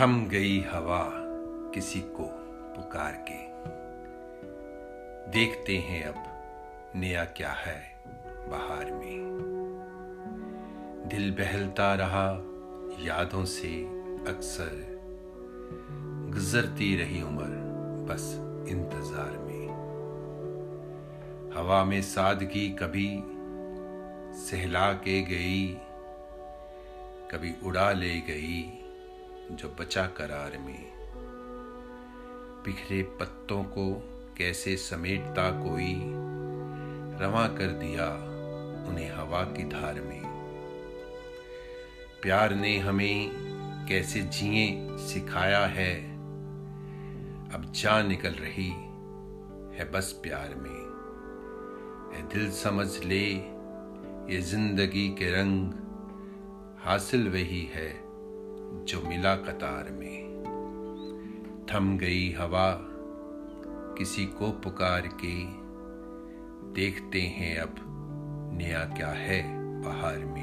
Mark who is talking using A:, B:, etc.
A: थम गई हवा किसी को पुकार के देखते हैं अब नया क्या है बाहर में। दिल बहलता रहा यादों से अक्सर। गुजरती रही उम्र बस इंतज़ार में। हवा में सादगी कभी सहला के गई, कभी उड़ा ले गई। जो बचा करार में। बिखरे पत्तों को कैसे समेटता कोई? रवा कर दिया उन्हें हवा की धार में। प्यार ने हमें कैसे जिए सिखाया है। अब जान निकल रही है बस प्यार में। है दिल समझ ले, ये ज़िंदगी के रंग हासिल वही है। जो मिला कतार में। थम गई हवा, किसी को पुकार के। देखते हैं अब, नया क्या है बाहर में।